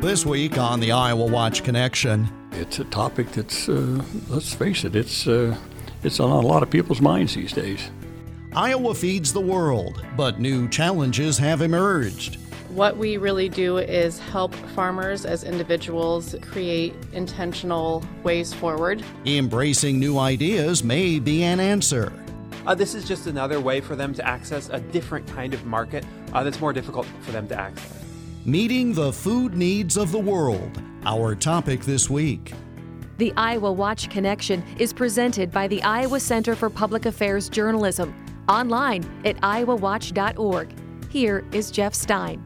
This week on the Iowa Watch Connection, It's a topic that's, uh, let's face it, it's, uh, it's on a lot of people's minds these days. Iowa feeds the world, but new challenges have emerged. What we really do is help farmers as individuals create intentional ways forward. Embracing new ideas may be an answer. Uh, this is just another way for them to access a different kind of market uh, that's more difficult for them to access. Meeting the food needs of the world, our topic this week. The Iowa Watch Connection is presented by the Iowa Center for Public Affairs Journalism, online at iowawatch.org. Here is Jeff Stein.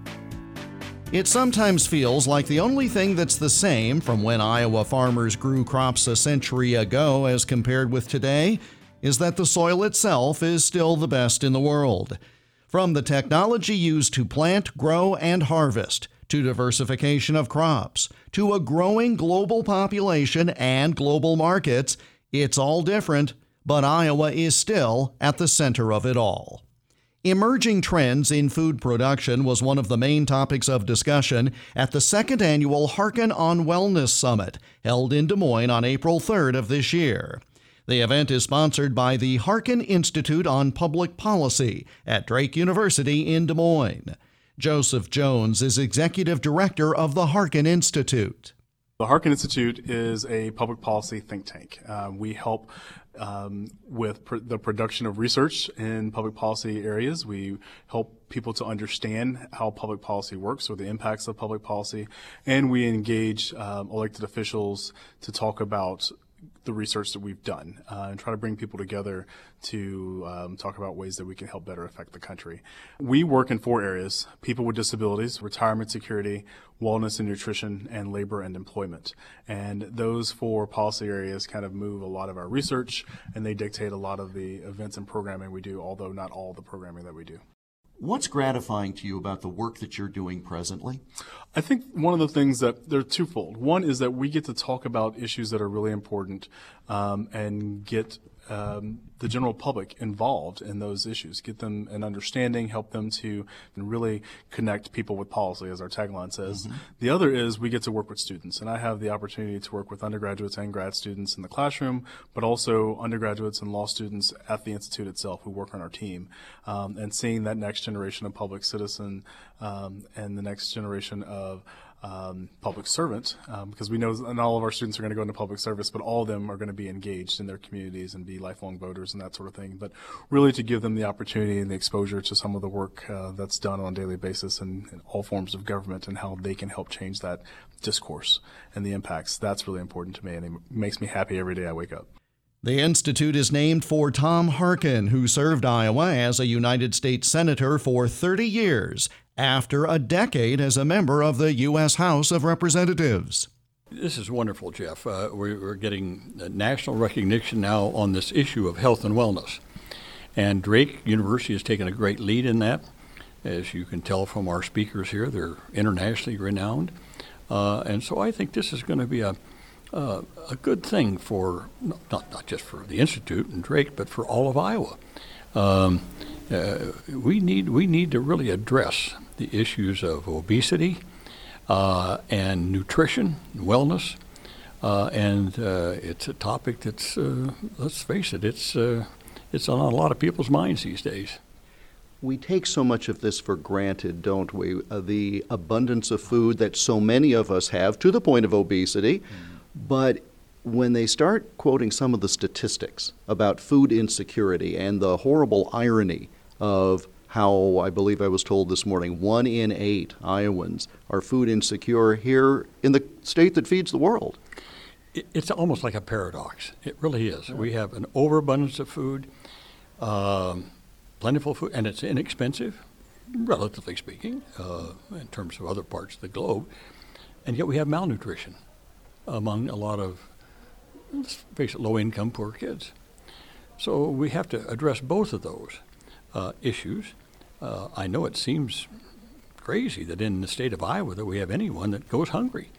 It sometimes feels like the only thing that's the same from when Iowa farmers grew crops a century ago as compared with today is that the soil itself is still the best in the world. From the technology used to plant, grow, and harvest, to diversification of crops, to a growing global population and global markets, it's all different, but Iowa is still at the center of it all. Emerging trends in food production was one of the main topics of discussion at the second annual Harkin on Wellness Summit, held in Des Moines on April 3rd of this year. The event is sponsored by the Harkin Institute on Public Policy at Drake University in Des Moines. Joseph Jones is executive director of the Harkin Institute. The Harkin Institute is a public policy think tank. Uh, we help um, with pr- the production of research in public policy areas. We help people to understand how public policy works or the impacts of public policy, and we engage um, elected officials to talk about the research that we've done uh, and try to bring people together to um, talk about ways that we can help better affect the country. We work in four areas people with disabilities, retirement security, wellness and nutrition, and labor and employment. And those four policy areas kind of move a lot of our research and they dictate a lot of the events and programming we do, although not all the programming that we do. What's gratifying to you about the work that you're doing presently? I think one of the things that they're twofold. One is that we get to talk about issues that are really important um, and get um, the general public involved in those issues, get them an understanding, help them to really connect people with policy, as our tagline says. Mm-hmm. The other is we get to work with students, and I have the opportunity to work with undergraduates and grad students in the classroom, but also undergraduates and law students at the institute itself who work on our team, um, and seeing that next generation of public citizen um, and the next generation of um, public servant, um, because we know not all of our students are going to go into public service, but all of them are going to be engaged in their communities and be lifelong voters and that sort of thing. But really to give them the opportunity and the exposure to some of the work uh, that's done on a daily basis in, in, all forms of government and how they can help change that discourse and the impacts. That's really important to me, and it makes me happy every day I wake up. The Institute is named for Tom Harkin, who served Iowa as a United States Senator for 30 years after a decade as a member of the U.S. House of Representatives. This is wonderful, Jeff. Uh, we're getting national recognition now on this issue of health and wellness. And Drake University has taken a great lead in that. As you can tell from our speakers here, they're internationally renowned. Uh, and so I think this is going to be a, uh, a good thing for, not, not just for the Institute and Drake, but for all of Iowa. Um, uh, we need we need to really address the issues of obesity uh, and nutrition, and wellness, uh, and uh, it's a topic that's uh, let's face it, it's uh, it's on a lot of people's minds these days. We take so much of this for granted, don't we? the abundance of food that so many of us have, to the point of obesity, mm-hmm. But when they start quoting some of the statistics about food insecurity and the horrible irony of how I believe I was told this morning one in eight Iowans are food insecure here in the state that feeds the world. It's almost like a paradox. It really is. We have an overabundance of food, um, plentiful food, and it's inexpensive, relatively speaking, uh, in terms of other parts of the globe. And yet we have malnutrition among a lot of, face it, low income poor kids. So we have to address both of those uh, issues. Uh, I know it seems crazy that in the state of Iowa that we have anyone that goes hungry.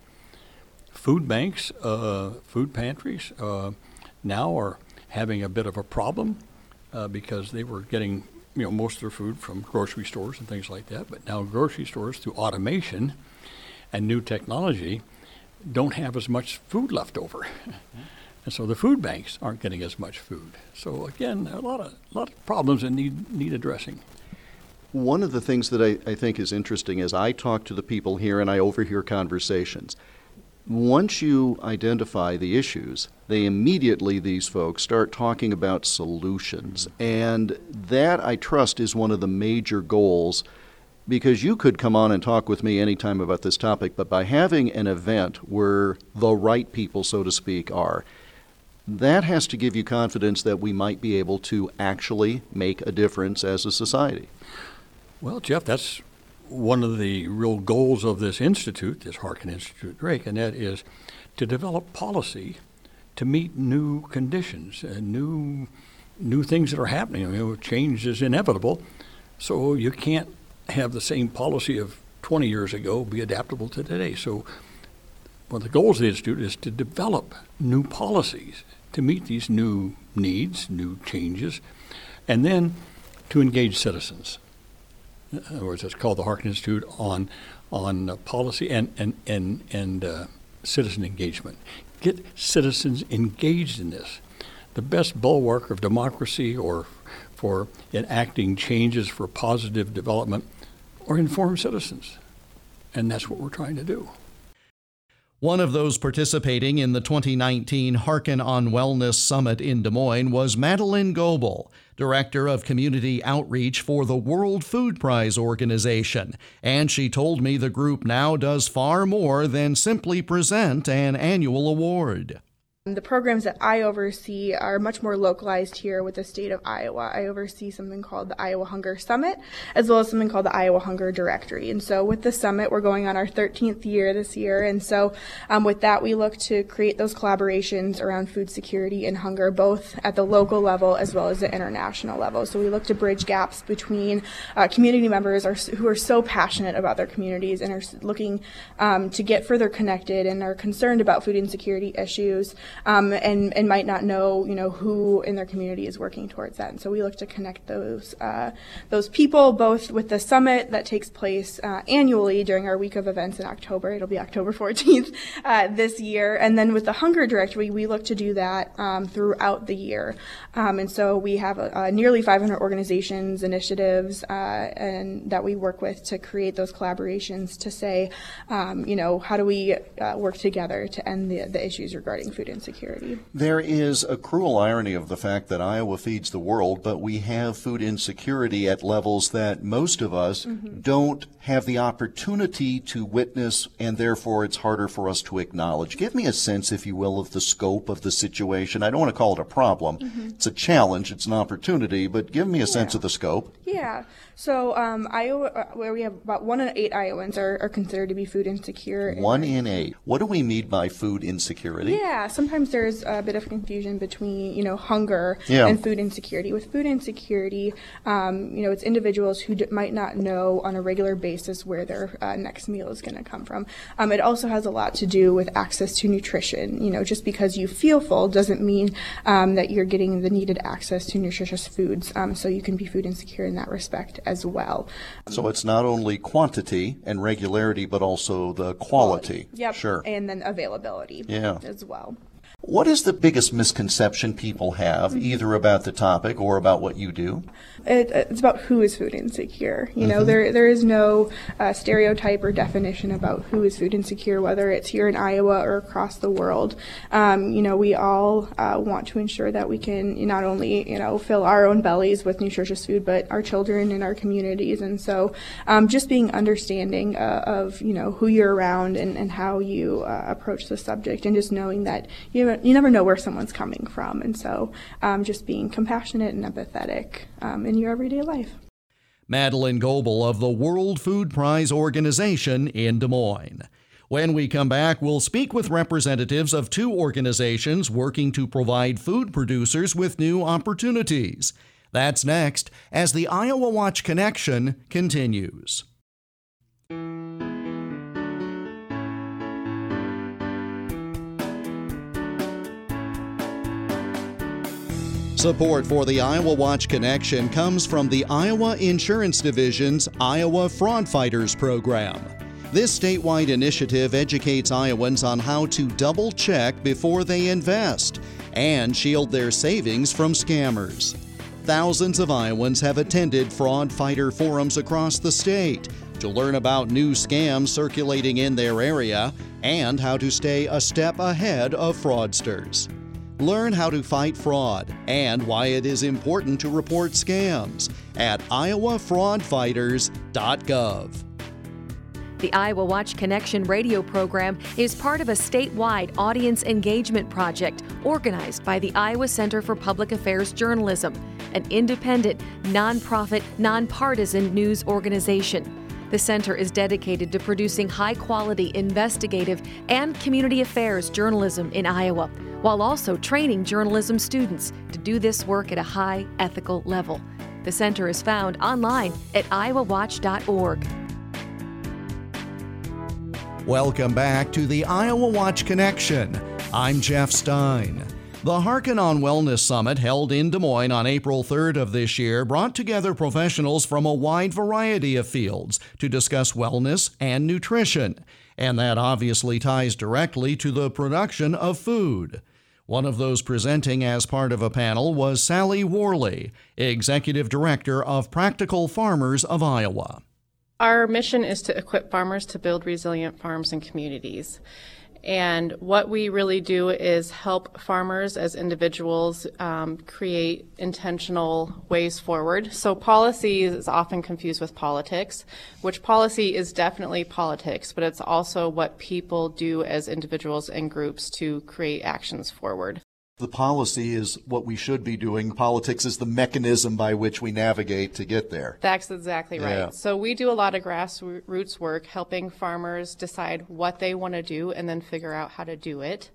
Food banks, uh, food pantries uh, now are having a bit of a problem uh, because they were getting you know most of their food from grocery stores and things like that. But now grocery stores through automation and new technology don't have as much food left over. And so the food banks aren't getting as much food. So again, a lot of, lot of problems that need, need addressing. One of the things that I, I think is interesting is I talk to the people here and I overhear conversations. Once you identify the issues, they immediately, these folks, start talking about solutions. And that, I trust, is one of the major goals because you could come on and talk with me anytime about this topic, but by having an event where the right people, so to speak, are, that has to give you confidence that we might be able to actually make a difference as a society. Well, Jeff, that's one of the real goals of this institute, this Harkin Institute Drake, and that is to develop policy to meet new conditions and new new things that are happening. I mean, change is inevitable, so you can't have the same policy of 20 years ago be adaptable to today. So, one of the goals of the institute is to develop new policies to meet these new needs, new changes, and then to engage citizens. In other words, it's called the Harkin Institute on on uh, policy and and and and uh, citizen engagement. Get citizens engaged in this. The best bulwark of democracy or for enacting changes for positive development are informed citizens, and that's what we're trying to do. One of those participating in the 2019 Harkin on Wellness Summit in Des Moines was Madeline Goebel, Director of Community Outreach for the World Food Prize Organization. And she told me the group now does far more than simply present an annual award. The programs that I oversee are much more localized here with the state of Iowa. I oversee something called the Iowa Hunger Summit, as well as something called the Iowa Hunger Directory. And so, with the summit, we're going on our 13th year this year. And so, um, with that, we look to create those collaborations around food security and hunger, both at the local level as well as the international level. So, we look to bridge gaps between uh, community members are, who are so passionate about their communities and are looking um, to get further connected and are concerned about food insecurity issues um, and, and might not know, you know, who in their community is working towards that. And so we look to connect those, uh, those people both with the summit that takes place uh, annually during our week of events in October. It'll be October 14th uh, this year. And then with the Hunger Directory, we look to do that um, throughout the year. Um, and so we have nearly 500 organizations, initiatives, uh, and that we work with to create those collaborations to say, um, you know, how do we uh, work together to end the, the issues regarding food insecurity insecurity. There is a cruel irony of the fact that Iowa feeds the world, but we have food insecurity at levels that most of us mm-hmm. don't have the opportunity to witness, and therefore it's harder for us to acknowledge. Give me a sense, if you will, of the scope of the situation. I don't want to call it a problem. Mm-hmm. It's a challenge, it's an opportunity, but give me a yeah. sense of the scope. Yeah. So um, Iowa, uh, where we have about one in eight Iowans are, are considered to be food insecure. One in eight. What do we mean by food insecurity? Yeah, sometimes there's a bit of confusion between you know hunger yeah. and food insecurity. With food insecurity, um, you know it's individuals who d- might not know on a regular basis where their uh, next meal is going to come from. Um, it also has a lot to do with access to nutrition. You know, just because you feel full doesn't mean um, that you're getting the needed access to nutritious foods. Um, so you can be food insecure in that respect as well. So it's not only quantity and regularity, but also the quality. quality. Yep. Sure. And then availability yeah. as well. What is the biggest misconception people have, mm-hmm. either about the topic or about what you do? It, it's about who is food insecure. You know, mm-hmm. there there is no uh, stereotype or definition about who is food insecure, whether it's here in Iowa or across the world. Um, you know, we all uh, want to ensure that we can not only you know fill our own bellies with nutritious food, but our children and our communities. And so, um, just being understanding uh, of you know who you're around and, and how you uh, approach the subject, and just knowing that you you never know where someone's coming from, and so um, just being compassionate and empathetic um, in your everyday life. Madeline Goebel of the World Food Prize Organization in Des Moines. When we come back, we'll speak with representatives of two organizations working to provide food producers with new opportunities. That's next as the Iowa Watch Connection continues. Support for the Iowa Watch Connection comes from the Iowa Insurance Division's Iowa Fraud Fighters program. This statewide initiative educates Iowans on how to double check before they invest and shield their savings from scammers. Thousands of Iowans have attended fraud fighter forums across the state to learn about new scams circulating in their area and how to stay a step ahead of fraudsters. Learn how to fight fraud and why it is important to report scams at iowafraudfighters.gov. The Iowa Watch Connection radio program is part of a statewide audience engagement project organized by the Iowa Center for Public Affairs Journalism, an independent, nonprofit, nonpartisan news organization. The center is dedicated to producing high quality investigative and community affairs journalism in Iowa, while also training journalism students to do this work at a high ethical level. The center is found online at iowawatch.org. Welcome back to the Iowa Watch Connection. I'm Jeff Stein. The Harkin on Wellness Summit, held in Des Moines on April 3rd of this year, brought together professionals from a wide variety of fields to discuss wellness and nutrition. And that obviously ties directly to the production of food. One of those presenting as part of a panel was Sally Worley, Executive Director of Practical Farmers of Iowa. Our mission is to equip farmers to build resilient farms and communities. And what we really do is help farmers as individuals um, create intentional ways forward. So, policy is often confused with politics, which policy is definitely politics, but it's also what people do as individuals and groups to create actions forward. The policy is what we should be doing. Politics is the mechanism by which we navigate to get there. That's exactly right. Yeah. So we do a lot of grassroots work helping farmers decide what they want to do and then figure out how to do it.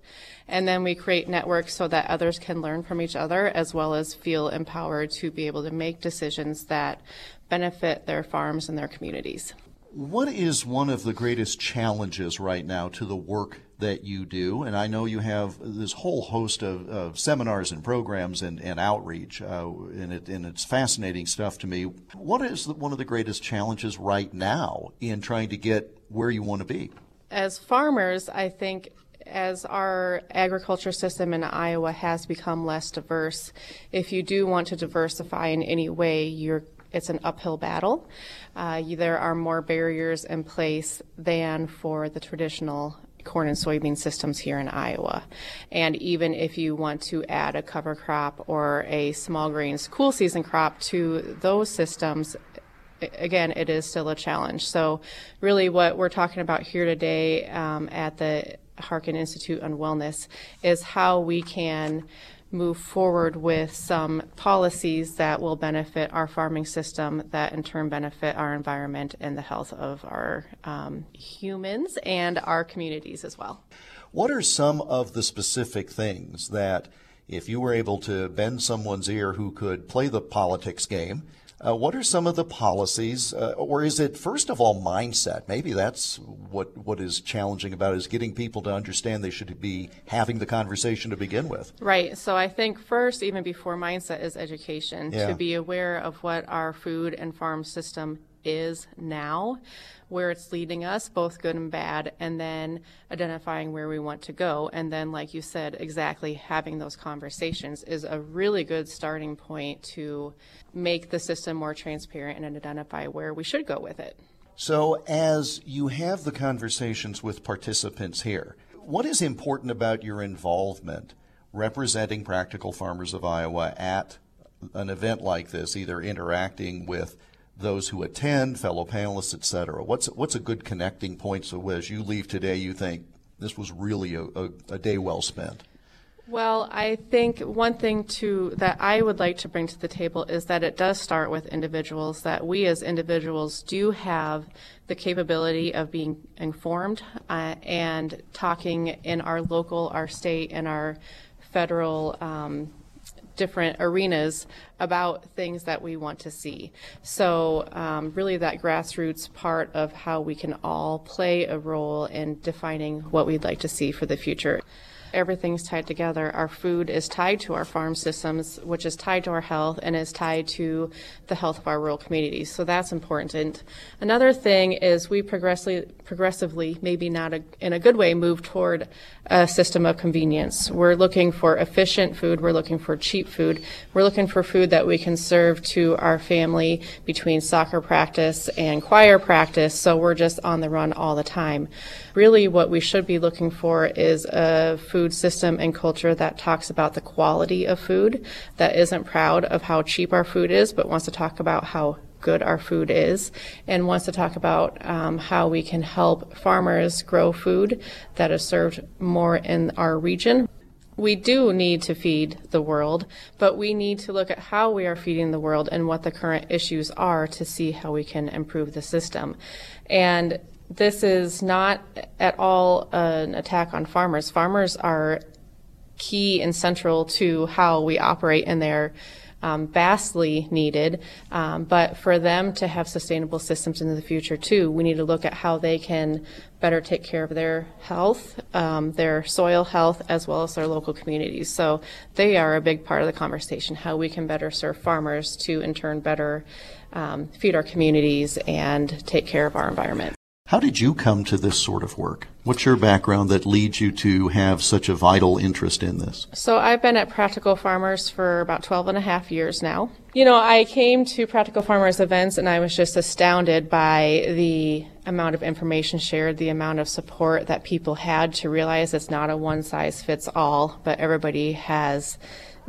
And then we create networks so that others can learn from each other as well as feel empowered to be able to make decisions that benefit their farms and their communities. What is one of the greatest challenges right now to the work that you do? And I know you have this whole host of, of seminars and programs and, and outreach, uh, and, it, and it's fascinating stuff to me. What is the, one of the greatest challenges right now in trying to get where you want to be? As farmers, I think as our agriculture system in Iowa has become less diverse, if you do want to diversify in any way, you're it's an uphill battle. Uh, there are more barriers in place than for the traditional corn and soybean systems here in Iowa. And even if you want to add a cover crop or a small grains cool season crop to those systems, again, it is still a challenge. So, really, what we're talking about here today um, at the Harkin Institute on Wellness is how we can move forward with some policies that will benefit our farming system, that in turn benefit our environment and the health of our um, humans and our communities as well. What are some of the specific things that, if you were able to bend someone's ear who could play the politics game, uh, what are some of the policies, uh, or is it first of all mindset? Maybe that's what what is challenging about it, is getting people to understand they should be having the conversation to begin with. Right. So I think first, even before mindset, is education yeah. to be aware of what our food and farm system is now, where it's leading us, both good and bad, and then identifying where we want to go. And then, like you said, exactly having those conversations is a really good starting point to make the system more transparent and identify where we should go with it. So, as you have the conversations with participants here, what is important about your involvement representing practical farmers of Iowa at an event like this, either interacting with those who attend, fellow panelists, et cetera? What's, what's a good connecting point so as you leave today, you think this was really a, a, a day well spent? Well, I think one thing to that I would like to bring to the table is that it does start with individuals. That we as individuals do have the capability of being informed uh, and talking in our local, our state, and our federal um, different arenas about things that we want to see. So, um, really, that grassroots part of how we can all play a role in defining what we'd like to see for the future. Everything's tied together. Our food is tied to our farm systems, which is tied to our health and is tied to the health of our rural communities. So that's important. And another thing is we progressively, progressively, maybe not a, in a good way, move toward a system of convenience. We're looking for efficient food. We're looking for cheap food. We're looking for food that we can serve to our family between soccer practice and choir practice. So we're just on the run all the time. Really, what we should be looking for is a food system and culture that talks about the quality of food, that isn't proud of how cheap our food is, but wants to talk about how good our food is and wants to talk about um, how we can help farmers grow food that is served more in our region. We do need to feed the world, but we need to look at how we are feeding the world and what the current issues are to see how we can improve the system. And this is not at all an attack on farmers. Farmers are key and central to how we operate and they're um, vastly needed. Um, but for them to have sustainable systems in the future too, we need to look at how they can better take care of their health, um, their soil health, as well as their local communities. So they are a big part of the conversation, how we can better serve farmers to in turn better um, feed our communities and take care of our environment. How did you come to this sort of work? What's your background that leads you to have such a vital interest in this? So I've been at Practical Farmers for about 12 and a half years now. You know, I came to Practical Farmers events and I was just astounded by the amount of information shared, the amount of support that people had to realize it's not a one size fits all, but everybody has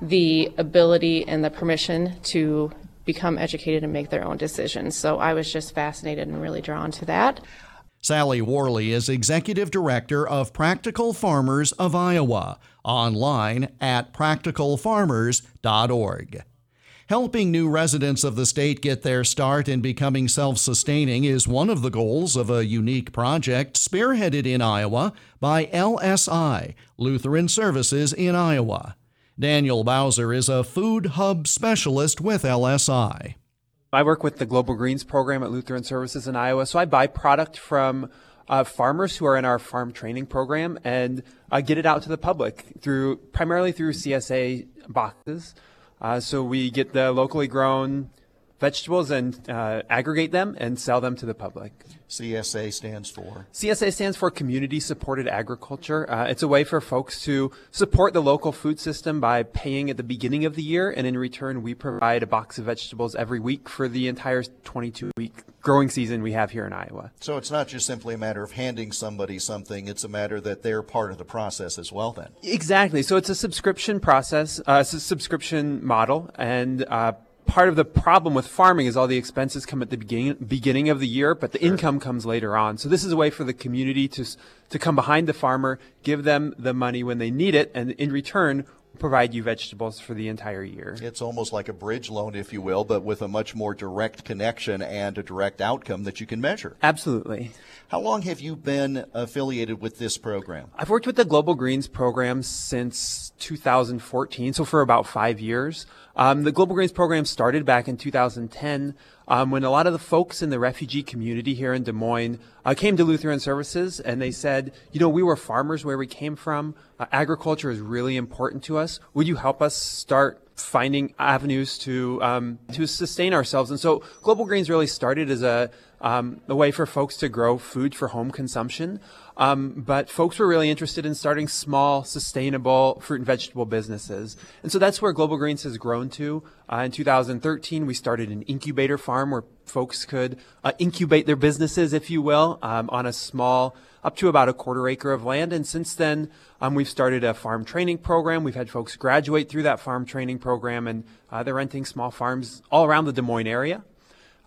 the ability and the permission to become educated and make their own decisions. So I was just fascinated and really drawn to that. Sally Worley is Executive Director of Practical Farmers of Iowa, online at practicalfarmers.org. Helping new residents of the state get their start in becoming self sustaining is one of the goals of a unique project spearheaded in Iowa by LSI, Lutheran Services in Iowa. Daniel Bowser is a food hub specialist with LSI. I work with the Global Greens program at Lutheran Services in Iowa. So I buy product from uh, farmers who are in our farm training program and uh, get it out to the public through primarily through CSA boxes. Uh, so we get the locally grown vegetables and uh, aggregate them and sell them to the public. CSA stands for? CSA stands for Community Supported Agriculture. Uh, it's a way for folks to support the local food system by paying at the beginning of the year, and in return, we provide a box of vegetables every week for the entire 22 week growing season we have here in Iowa. So it's not just simply a matter of handing somebody something, it's a matter that they're part of the process as well, then? Exactly. So it's a subscription process, uh, it's a subscription model, and uh, part of the problem with farming is all the expenses come at the beginning beginning of the year, but the sure. income comes later on. So this is a way for the community to to come behind the farmer, give them the money when they need it, and in return provide you vegetables for the entire year. It's almost like a bridge loan, if you will, but with a much more direct connection and a direct outcome that you can measure. Absolutely. How long have you been affiliated with this program? I've worked with the Global Greens program since 2014, so for about five years. Um, the Global Greens program started back in 2010 um, when a lot of the folks in the refugee community here in Des Moines uh, came to Lutheran Services and they said, you know, we were farmers where we came from. Uh, agriculture is really important to us. Would you help us start finding avenues to um, to sustain ourselves? And so Global Greens really started as a um, a way for folks to grow food for home consumption. Um, but folks were really interested in starting small, sustainable fruit and vegetable businesses. And so that's where Global Greens has grown to. Uh, in 2013, we started an incubator farm where folks could uh, incubate their businesses, if you will, um, on a small, up to about a quarter acre of land. And since then, um, we've started a farm training program. We've had folks graduate through that farm training program, and uh, they're renting small farms all around the Des Moines area.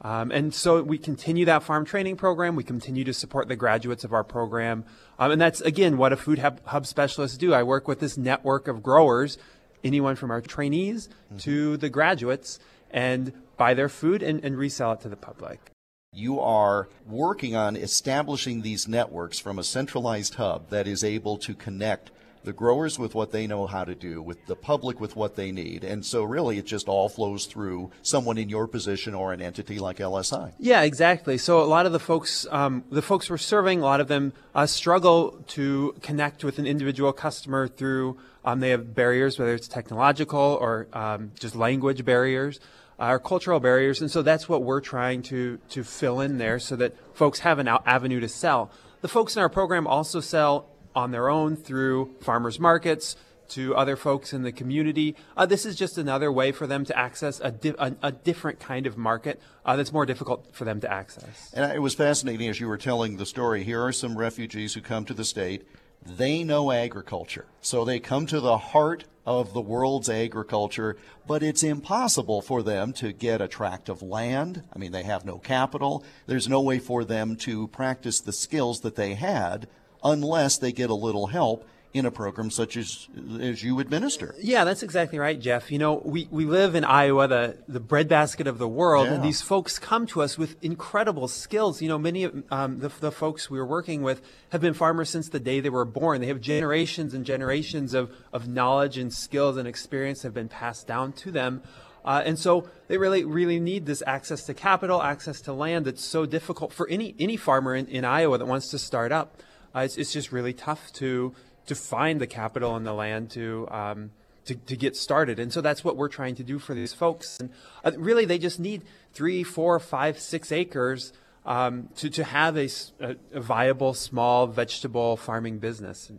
Um, and so we continue that farm training program. We continue to support the graduates of our program. Um, and that's, again, what a food hub, hub specialists do. I work with this network of growers, anyone from our trainees mm-hmm. to the graduates, and buy their food and, and resell it to the public. You are working on establishing these networks from a centralized hub that is able to connect the growers with what they know how to do, with the public with what they need. And so really it just all flows through someone in your position or an entity like LSI. Yeah, exactly. So a lot of the folks, um, the folks we're serving, a lot of them uh, struggle to connect with an individual customer through, um, they have barriers, whether it's technological or um, just language barriers. Uh, or cultural barriers, and so that's what we're trying to to fill in there, so that folks have an avenue to sell. The folks in our program also sell on their own through farmers markets to other folks in the community. Uh, this is just another way for them to access a, di- a, a different kind of market uh, that's more difficult for them to access. And it was fascinating as you were telling the story. Here are some refugees who come to the state. They know agriculture. So they come to the heart of the world's agriculture, but it's impossible for them to get a tract of land. I mean, they have no capital. There's no way for them to practice the skills that they had unless they get a little help in a program such as as you administer. Yeah, that's exactly right, Jeff. You know, we, we live in Iowa, the, the breadbasket of the world, yeah. and these folks come to us with incredible skills. You know, many of um, the, the folks we are working with have been farmers since the day they were born. They have generations and generations of, of knowledge and skills and experience have been passed down to them. Uh, and so they really, really need this access to capital, access to land that's so difficult for any, any farmer in, in Iowa that wants to start up uh, it's, it's just really tough to to find the capital and the land to, um, to to get started. And so that's what we're trying to do for these folks. And uh, really, they just need three, four, five, six acres um, to to have a, a, viable small vegetable farming business.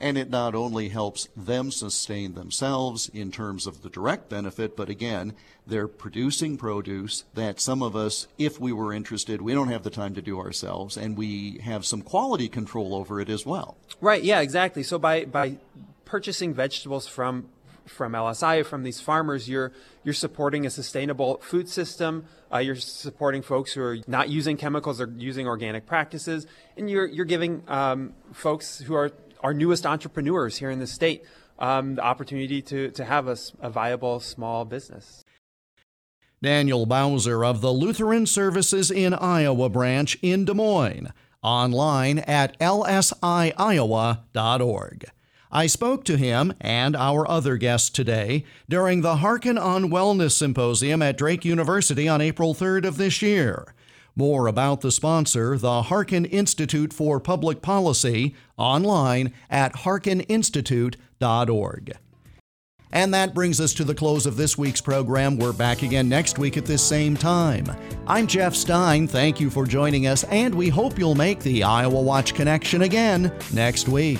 And it not only helps them sustain themselves in terms of the direct benefit, but again, they're producing produce that some of us, if we were interested, we don't have the time to do ourselves, and we have some quality control over it as well. Right, yeah, exactly. So by, by purchasing vegetables from from LSI, from these farmers, you're you're supporting a sustainable food system. Uh, you're supporting folks who are not using chemicals or using organic practices, and you're you're giving um, folks who are our newest entrepreneurs here in the state um, the opportunity to, to have a, a viable small business. Daniel Bowser of the Lutheran Services in Iowa branch in Des Moines, online at lsiiowa.org. I spoke to him and our other guests today during the Harkin on Wellness Symposium at Drake University on April 3rd of this year. More about the sponsor, the Harkin Institute for Public Policy, online at harkininstitute.org. And that brings us to the close of this week's program. We're back again next week at this same time. I'm Jeff Stein. Thank you for joining us, and we hope you'll make the Iowa Watch Connection again next week.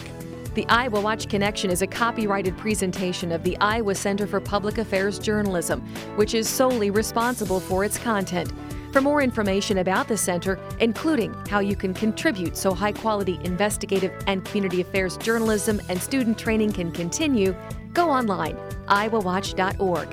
The Iowa Watch Connection is a copyrighted presentation of the Iowa Center for Public Affairs Journalism, which is solely responsible for its content. For more information about the center, including how you can contribute so high quality investigative and community affairs journalism and student training can continue, go online, iowawatch.org.